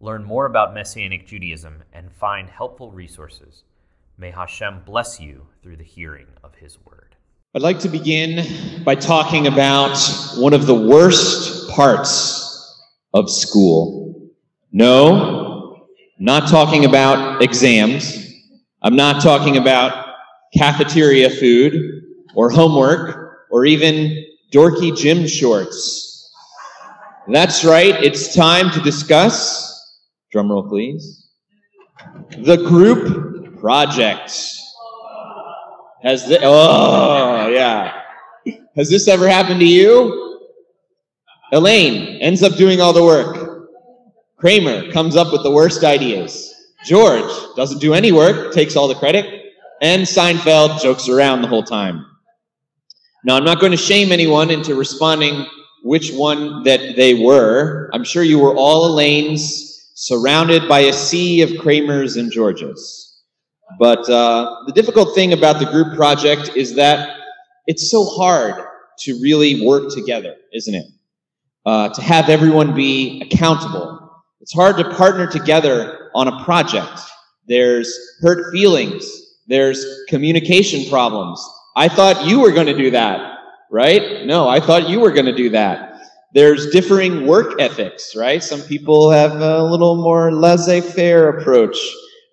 learn more about Messianic Judaism, and find helpful resources. May Hashem bless you through the hearing of His word. I'd like to begin by talking about one of the worst parts of school. No, not talking about exams. I'm not talking about cafeteria food or homework or even dorky gym shorts. That's right, it's time to discuss Drum roll, please. The group project. Has the oh yeah. Has this ever happened to you? Elaine ends up doing all the work. Kramer comes up with the worst ideas. George doesn't do any work, takes all the credit, and Seinfeld jokes around the whole time. Now, I'm not going to shame anyone into responding which one that they were. I'm sure you were all Elaine's surrounded by a sea of Kramers and Georges. But uh, the difficult thing about the group project is that it's so hard to really work together, isn't it? Uh, to have everyone be accountable. It's hard to partner together on a project. There's hurt feelings. There's communication problems. I thought you were going to do that, right? No, I thought you were going to do that. There's differing work ethics, right? Some people have a little more laissez faire approach,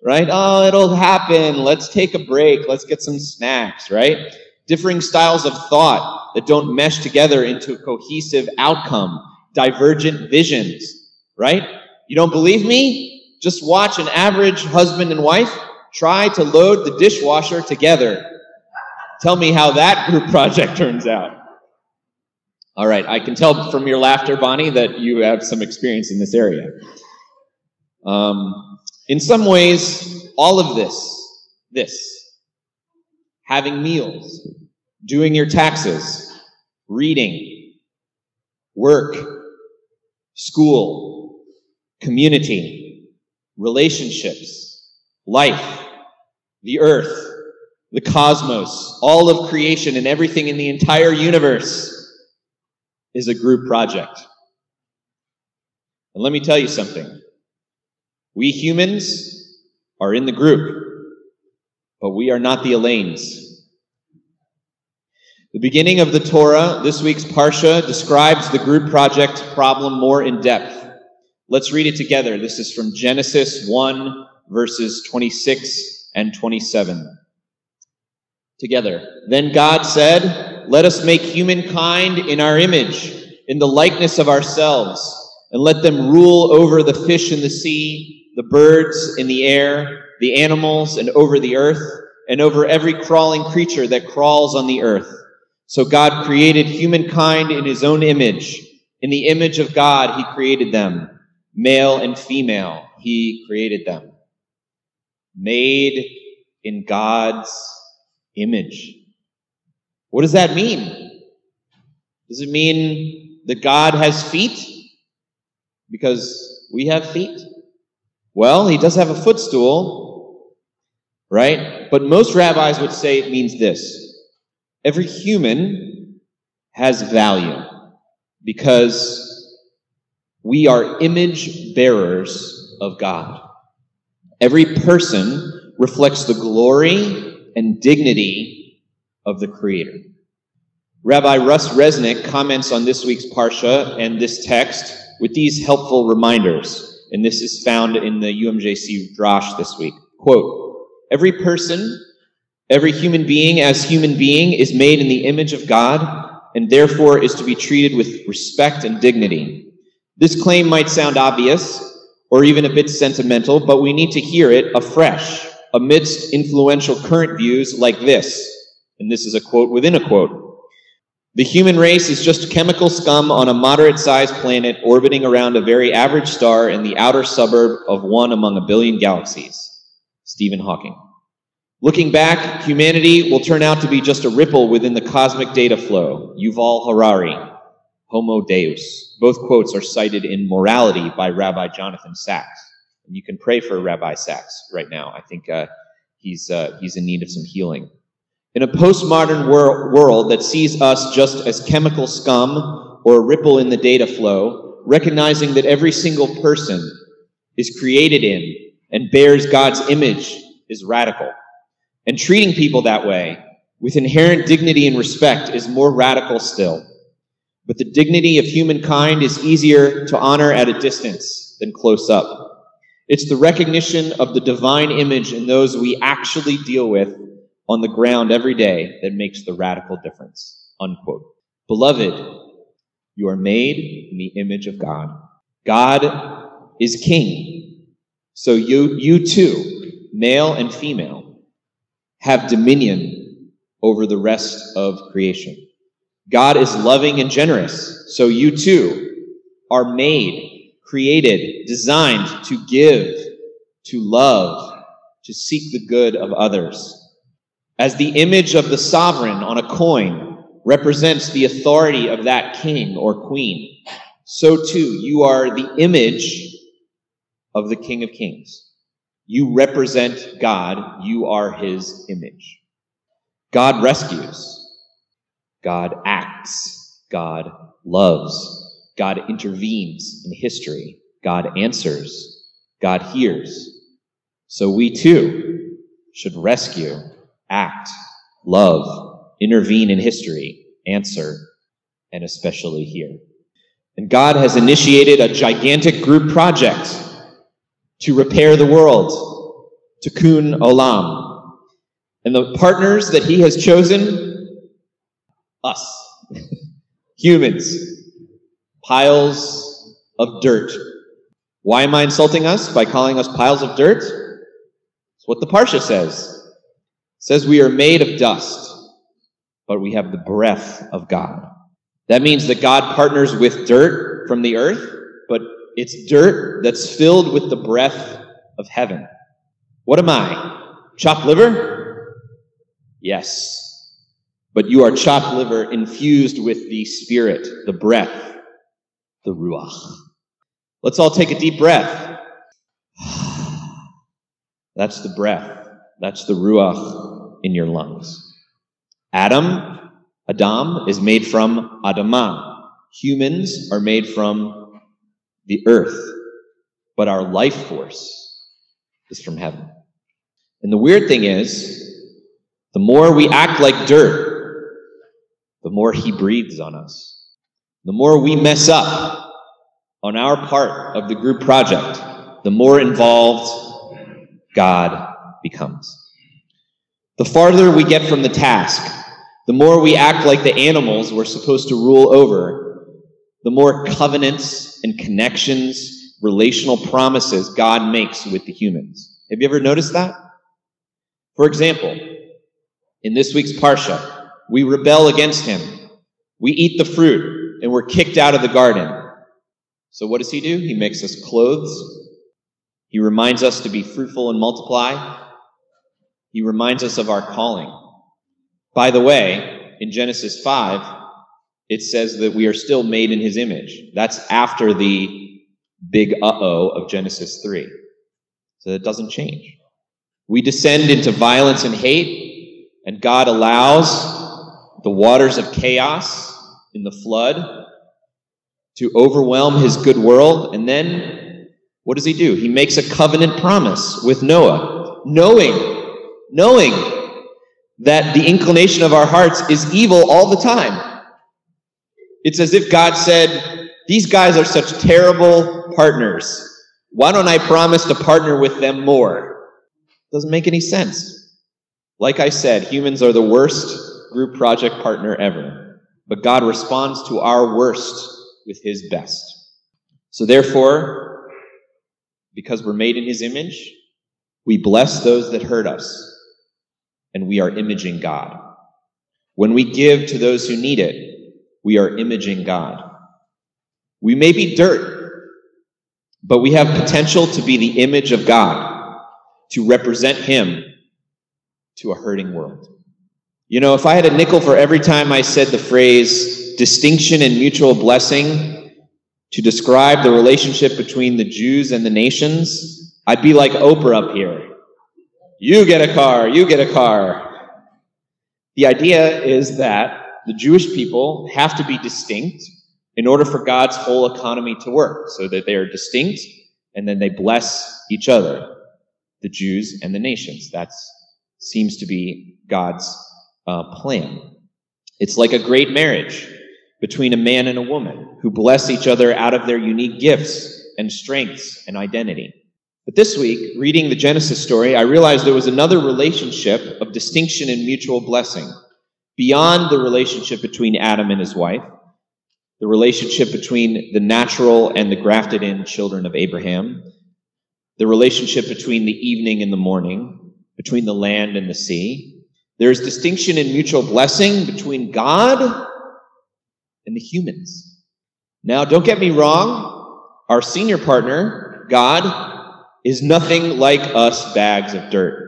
right? Oh, it'll happen. Let's take a break. Let's get some snacks, right? Differing styles of thought that don't mesh together into a cohesive outcome, divergent visions, right? You don't believe me? Just watch an average husband and wife try to load the dishwasher together. Tell me how that group project turns out. All right, I can tell from your laughter, Bonnie, that you have some experience in this area. Um, in some ways, all of this, this, having meals, doing your taxes, reading, work, school, community, relationships, life, the earth, the cosmos, all of creation and everything in the entire universe is a group project. And let me tell you something. We humans are in the group, but we are not the Elaines. The beginning of the Torah, this week's Parsha, describes the group project problem more in depth. Let's read it together. This is from Genesis 1, verses 26 and 27. Together. Then God said, let us make humankind in our image, in the likeness of ourselves, and let them rule over the fish in the sea, the birds in the air, the animals, and over the earth, and over every crawling creature that crawls on the earth. So God created humankind in his own image. In the image of God, he created them. Male and female, he created them. Made in God's image. What does that mean? Does it mean that God has feet? Because we have feet? Well, he does have a footstool, right? But most rabbis would say it means this every human has value because we are image bearers of God. Every person reflects the glory and dignity of the Creator. Rabbi Russ Resnick comments on this week's Parsha and this text with these helpful reminders, and this is found in the UMJC Drash this week. Quote, every person, every human being as human being is made in the image of God and therefore is to be treated with respect and dignity. This claim might sound obvious or even a bit sentimental, but we need to hear it afresh amidst influential current views like this and this is a quote within a quote. The human race is just chemical scum on a moderate sized planet orbiting around a very average star in the outer suburb of one among a billion galaxies. Stephen Hawking. Looking back, humanity will turn out to be just a ripple within the cosmic data flow. Yuval Harari, Homo Deus. Both quotes are cited in Morality by Rabbi Jonathan Sacks. And you can pray for Rabbi Sacks right now. I think uh, he's, uh, he's in need of some healing. In a postmodern wor- world that sees us just as chemical scum or a ripple in the data flow, recognizing that every single person is created in and bears God's image is radical. And treating people that way, with inherent dignity and respect, is more radical still. But the dignity of humankind is easier to honor at a distance than close up. It's the recognition of the divine image in those we actually deal with on the ground every day that makes the radical difference. Unquote. Beloved, you are made in the image of God. God is king. So you, you too, male and female, have dominion over the rest of creation. God is loving and generous, so you too are made, created, designed to give, to love, to seek the good of others. As the image of the sovereign on a coin represents the authority of that king or queen, so too you are the image of the King of Kings. You represent God. You are his image. God rescues. God acts. God loves. God intervenes in history. God answers. God hears. So we too should rescue, act, love, intervene in history, answer, and especially hear. And God has initiated a gigantic group project to repair the world, tikkun olam. And the partners that he has chosen, us, humans, piles of dirt. Why am I insulting us by calling us piles of dirt? It's what the Parsha says. Says we are made of dust, but we have the breath of God. That means that God partners with dirt from the earth, but it's dirt that's filled with the breath of heaven. What am I? Chopped liver? Yes. But you are chopped liver infused with the spirit, the breath, the ruach. Let's all take a deep breath. That's the breath. That's the ruach in your lungs. Adam, Adam is made from Adamah. Humans are made from the earth, but our life force is from heaven. And the weird thing is, the more we act like dirt, the more he breathes on us. The more we mess up on our part of the group project, the more involved God becomes. The farther we get from the task, the more we act like the animals we're supposed to rule over, the more covenants and connections, relational promises God makes with the humans. Have you ever noticed that? For example, in this week's Parsha, we rebel against him. We eat the fruit and we're kicked out of the garden. So what does he do? He makes us clothes. He reminds us to be fruitful and multiply. He reminds us of our calling. By the way, in Genesis 5, it says that we are still made in his image. That's after the big uh oh of Genesis 3. So it doesn't change. We descend into violence and hate, and God allows the waters of chaos in the flood to overwhelm his good world. And then what does he do? He makes a covenant promise with Noah, knowing, knowing that the inclination of our hearts is evil all the time. It's as if God said, These guys are such terrible partners. Why don't I promise to partner with them more? Doesn't make any sense. Like I said, humans are the worst group project partner ever. But God responds to our worst with his best. So therefore, because we're made in his image, we bless those that hurt us, and we are imaging God. When we give to those who need it, we are imaging God. We may be dirt, but we have potential to be the image of God, to represent Him to a hurting world. You know, if I had a nickel for every time I said the phrase distinction and mutual blessing to describe the relationship between the Jews and the nations, I'd be like Oprah up here. You get a car, you get a car. The idea is that the Jewish people have to be distinct in order for God's whole economy to work, so that they are distinct and then they bless each other, the Jews and the nations. That seems to be God's uh, plan. It's like a great marriage between a man and a woman who bless each other out of their unique gifts and strengths and identity. But this week, reading the Genesis story, I realized there was another relationship of distinction and mutual blessing beyond the relationship between Adam and his wife, the relationship between the natural and the grafted in children of Abraham, the relationship between the evening and the morning, between the land and the sea. There is distinction and mutual blessing between God and the humans. Now, don't get me wrong, our senior partner, God, is nothing like us bags of dirt.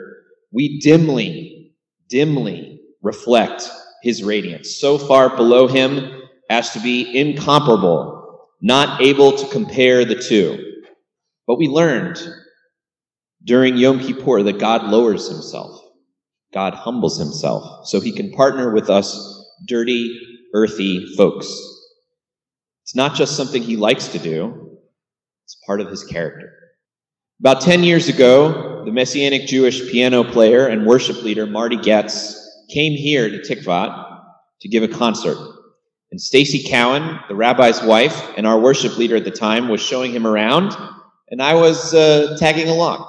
We dimly, dimly reflect his radiance, so far below him as to be incomparable, not able to compare the two. But we learned during Yom Kippur that God lowers himself. God humbles himself so he can partner with us dirty, earthy folks. It's not just something he likes to do, it's part of his character. About 10 years ago, the Messianic Jewish piano player and worship leader Marty Goetz came here to Tikvat to give a concert. And Stacy Cowan, the rabbi's wife and our worship leader at the time, was showing him around, and I was uh, tagging along.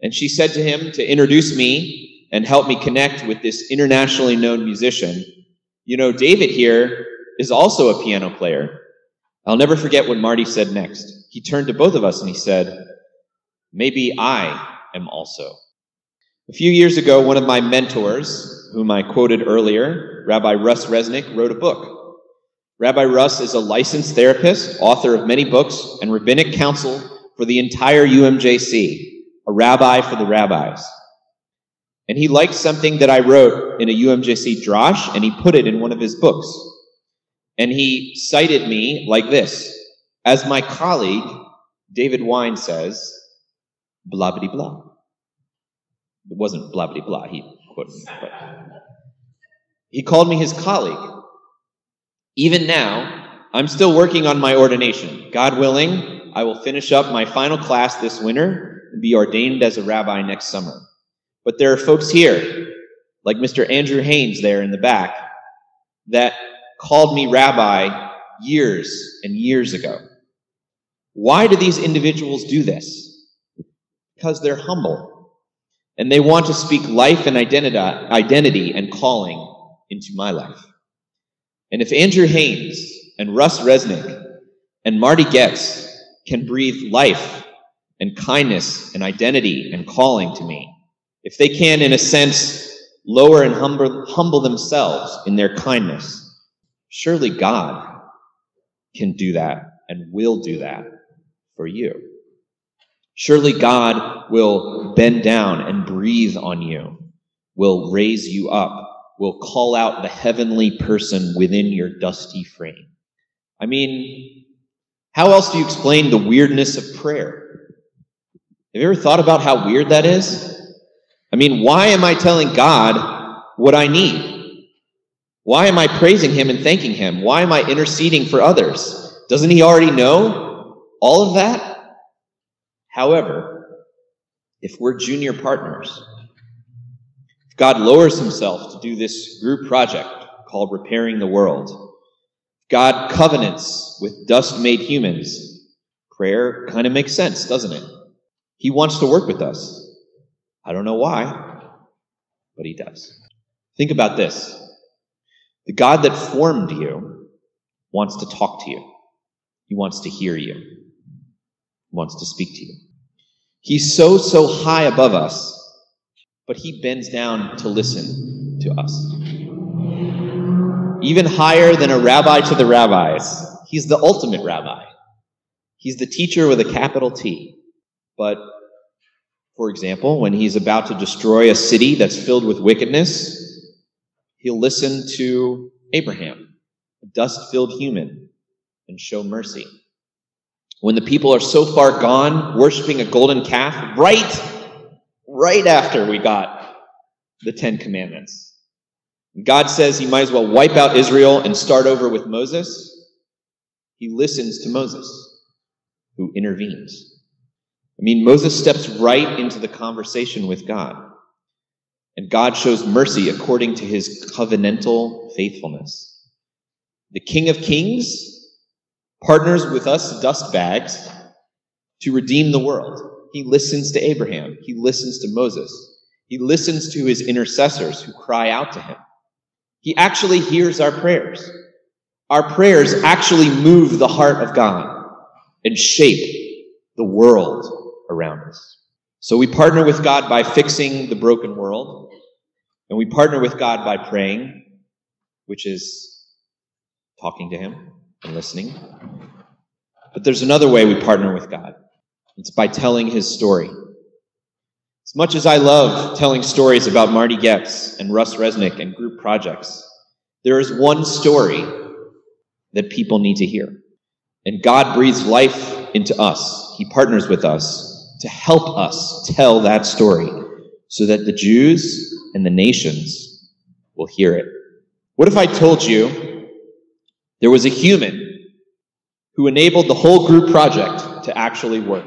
And she said to him to introduce me and help me connect with this internationally known musician. You know, David here is also a piano player. I'll never forget what Marty said next. He turned to both of us and he said, Maybe I am also. A few years ago, one of my mentors, whom I quoted earlier, Rabbi Russ Resnick, wrote a book. Rabbi Russ is a licensed therapist, author of many books, and rabbinic counsel for the entire UMJC, a rabbi for the rabbis. And he liked something that I wrote in a UMJC drosh, and he put it in one of his books. And he cited me like this As my colleague, David Wein says, blah blah blah. It wasn't blah blah blah. He quoted but he called me his colleague. Even now, I'm still working on my ordination. God willing, I will finish up my final class this winter and be ordained as a rabbi next summer. But there are folks here, like Mr. Andrew Haynes there in the back, that called me rabbi years and years ago. Why do these individuals do this? Because they're humble and they want to speak life and identity identity and calling into my life. And if Andrew Haynes and Russ Resnick and Marty Goetz can breathe life and kindness and identity and calling to me, if they can, in a sense, lower and humble, humble themselves in their kindness, surely God can do that and will do that for you. Surely God will bend down and breathe on you, will raise you up, will call out the heavenly person within your dusty frame. I mean, how else do you explain the weirdness of prayer? Have you ever thought about how weird that is? I mean, why am I telling God what I need? Why am I praising Him and thanking Him? Why am I interceding for others? Doesn't He already know all of that? However, if we're junior partners, if God lowers himself to do this group project called Repairing the World, God covenants with dust made humans, prayer kind of makes sense, doesn't it? He wants to work with us. I don't know why, but he does. Think about this the God that formed you wants to talk to you, he wants to hear you wants to speak to you. He's so, so high above us, but he bends down to listen to us. even higher than a rabbi to the rabbis. He's the ultimate rabbi. He's the teacher with a capital T. But, for example, when he's about to destroy a city that's filled with wickedness, he'll listen to Abraham, a dust filled human, and show mercy. When the people are so far gone, worshiping a golden calf, right, right after we got the Ten Commandments. God says he might as well wipe out Israel and start over with Moses. He listens to Moses, who intervenes. I mean, Moses steps right into the conversation with God. And God shows mercy according to his covenantal faithfulness. The King of Kings partners with us dust bags to redeem the world. He listens to Abraham. He listens to Moses. He listens to his intercessors who cry out to him. He actually hears our prayers. Our prayers actually move the heart of God and shape the world around us. So we partner with God by fixing the broken world, and we partner with God by praying, which is talking to Him and listening. But there's another way we partner with God it's by telling His story. As much as I love telling stories about Marty Goetz and Russ Resnick and group projects, there is one story that people need to hear. And God breathes life into us. He partners with us to help us tell that story so that the Jews and the nations will hear it. What if I told you there was a human who enabled the whole group project to actually work?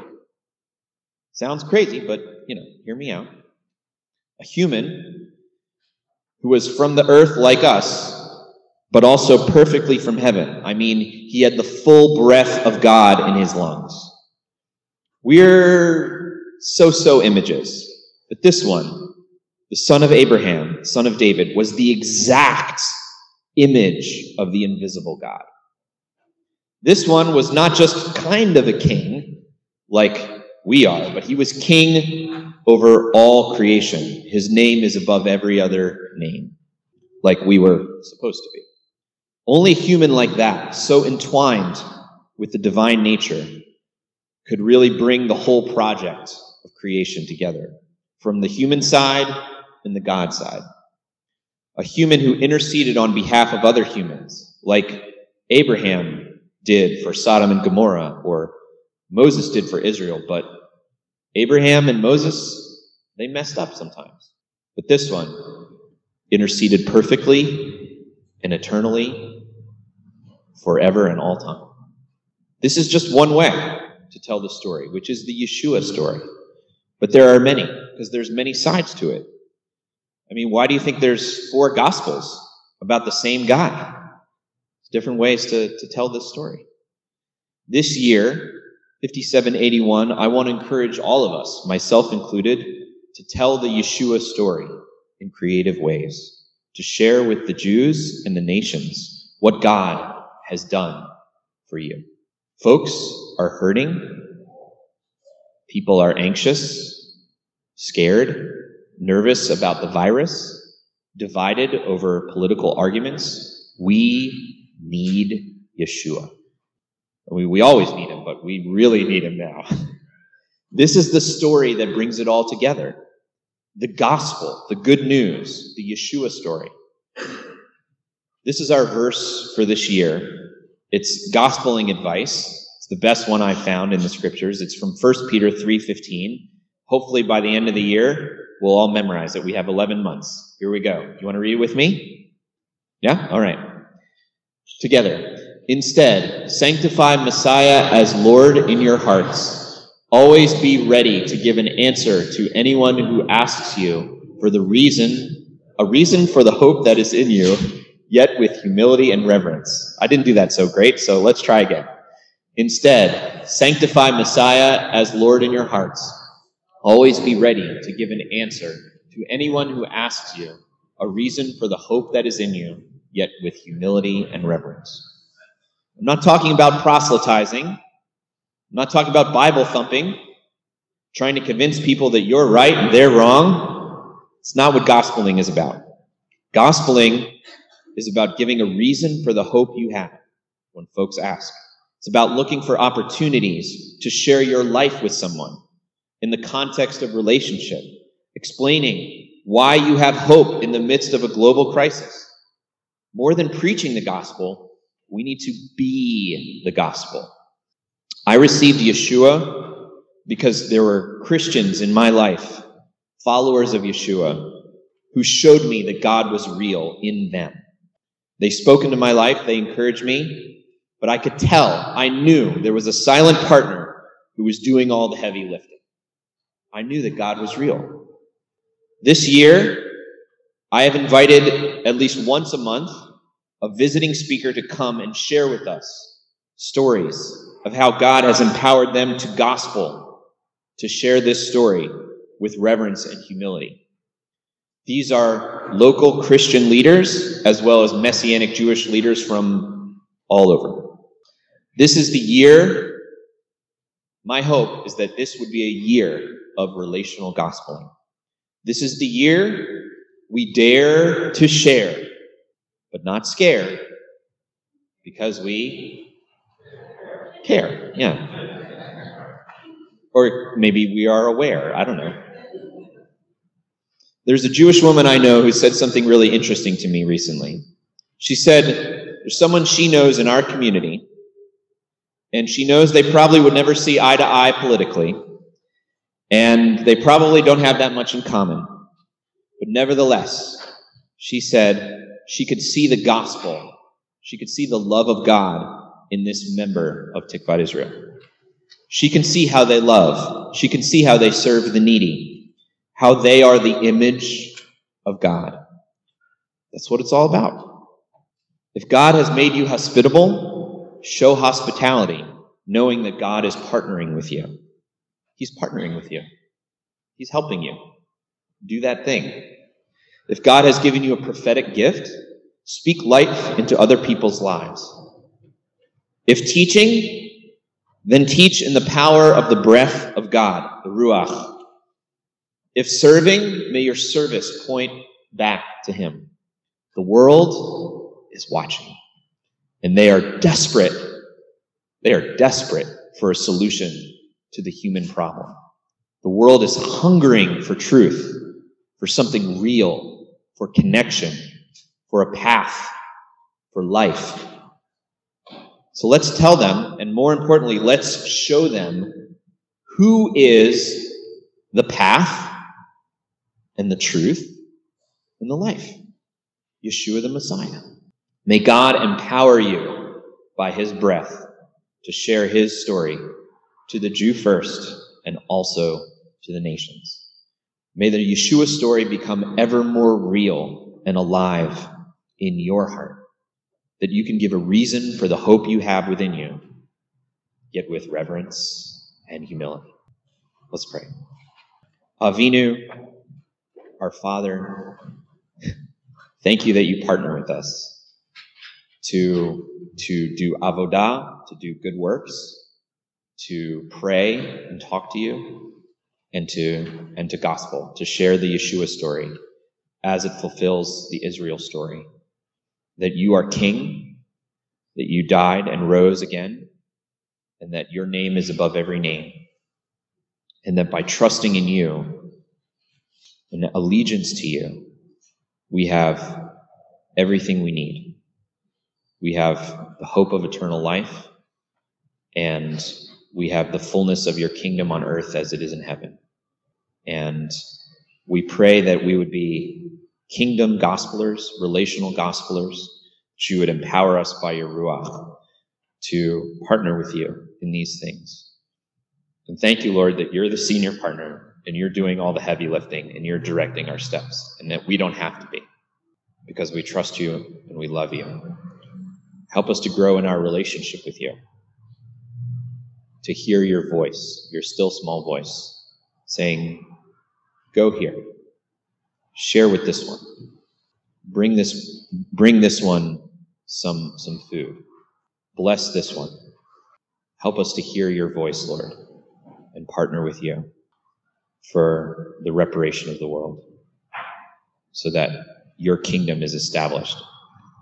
Sounds crazy, but you know, hear me out. A human who was from the earth like us, but also perfectly from heaven. I mean, he had the full breath of God in his lungs. We're so so images, but this one, the son of Abraham, son of David, was the exact image of the invisible God. This one was not just kind of a king, like we are, but he was king over all creation. His name is above every other name, like we were supposed to be. Only a human like that, so entwined with the divine nature, could really bring the whole project of creation together from the human side and the God side. A human who interceded on behalf of other humans, like Abraham did for Sodom and Gomorrah, or Moses did for Israel, but Abraham and Moses, they messed up sometimes. But this one interceded perfectly and eternally, forever and all time. This is just one way to tell the story, which is the Yeshua story. But there are many, because there's many sides to it. I mean, why do you think there's four gospels about the same guy? different ways to, to tell this story. This year, 5781, I want to encourage all of us, myself included, to tell the Yeshua story in creative ways, to share with the Jews and the nations what God has done for you. Folks are hurting. People are anxious, scared, nervous about the virus, divided over political arguments. We need Yeshua. We, we always need him, but we really need him now. this is the story that brings it all together the gospel, the good news, the Yeshua story. This is our verse for this year. It's gospeling advice. It's the best one I found in the scriptures. It's from 1 Peter 3:15. Hopefully by the end of the year, we'll all memorize it. We have 11 months. Here we go. You want to read it with me? Yeah? All right. Together. Instead, sanctify Messiah as Lord in your hearts. Always be ready to give an answer to anyone who asks you for the reason, a reason for the hope that is in you, yet with humility and reverence. I didn't do that so great, so let's try again. Instead, sanctify Messiah as Lord in your hearts. Always be ready to give an answer to anyone who asks you a reason for the hope that is in you, yet with humility and reverence. I'm not talking about proselytizing. I'm not talking about Bible thumping, trying to convince people that you're right and they're wrong. It's not what gospeling is about. Gospeling is about giving a reason for the hope you have when folks ask. It's about looking for opportunities to share your life with someone in the context of relationship, explaining why you have hope in the midst of a global crisis. More than preaching the gospel, we need to be the gospel. I received Yeshua because there were Christians in my life, followers of Yeshua, who showed me that God was real in them. They spoke into my life, they encouraged me, but I could tell, I knew there was a silent partner who was doing all the heavy lifting. I knew that God was real. This year, I have invited at least once a month a visiting speaker to come and share with us stories of how God has empowered them to gospel, to share this story with reverence and humility. These are local Christian leaders as well as Messianic Jewish leaders from all over. This is the year. My hope is that this would be a year of relational gospeling. This is the year we dare to share, but not scare, because we care. Yeah. Or maybe we are aware. I don't know. There's a Jewish woman I know who said something really interesting to me recently. She said, There's someone she knows in our community, and she knows they probably would never see eye to eye politically, and they probably don't have that much in common. But nevertheless, she said she could see the gospel, she could see the love of God in this member of Tikvat Israel. She can see how they love, she can see how they serve the needy how they are the image of God. That's what it's all about. If God has made you hospitable, show hospitality, knowing that God is partnering with you. He's partnering with you, He's helping you. Do that thing. If God has given you a prophetic gift, speak life into other people's lives. If teaching, then teach in the power of the breath of God, the Ruach, if serving, may your service point back to Him. The world is watching, and they are desperate. They are desperate for a solution to the human problem. The world is hungering for truth, for something real, for connection, for a path, for life. So let's tell them, and more importantly, let's show them who is the path and the truth and the life. Yeshua the Messiah. May God empower you by his breath to share his story to the Jew first and also to the nations. May the Yeshua story become ever more real and alive in your heart, that you can give a reason for the hope you have within you, yet with reverence and humility. Let's pray. Avinu, our Father, thank you that you partner with us to, to do avodah, to do good works, to pray and talk to you, and to, and to gospel, to share the Yeshua story as it fulfills the Israel story. That you are king, that you died and rose again, and that your name is above every name. And that by trusting in you, and allegiance to you, we have everything we need. We have the hope of eternal life, and we have the fullness of your kingdom on earth as it is in heaven. And we pray that we would be kingdom gospelers, relational gospelers, that you would empower us by your Ruach to partner with you in these things. And thank you, Lord, that you're the senior partner and you're doing all the heavy lifting and you're directing our steps, and that we don't have to be because we trust you and we love you. Help us to grow in our relationship with you, to hear your voice, your still small voice, saying, Go here, share with this one, bring this, bring this one some, some food, bless this one. Help us to hear your voice, Lord, and partner with you for the reparation of the world so that your kingdom is established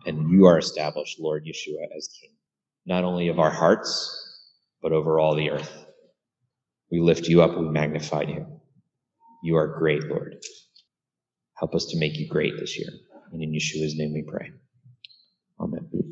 and you are established, Lord Yeshua, as King, not only of our hearts, but over all the earth. We lift you up, we magnify you. You are great, Lord. Help us to make you great this year. And in Yeshua's name we pray. Amen.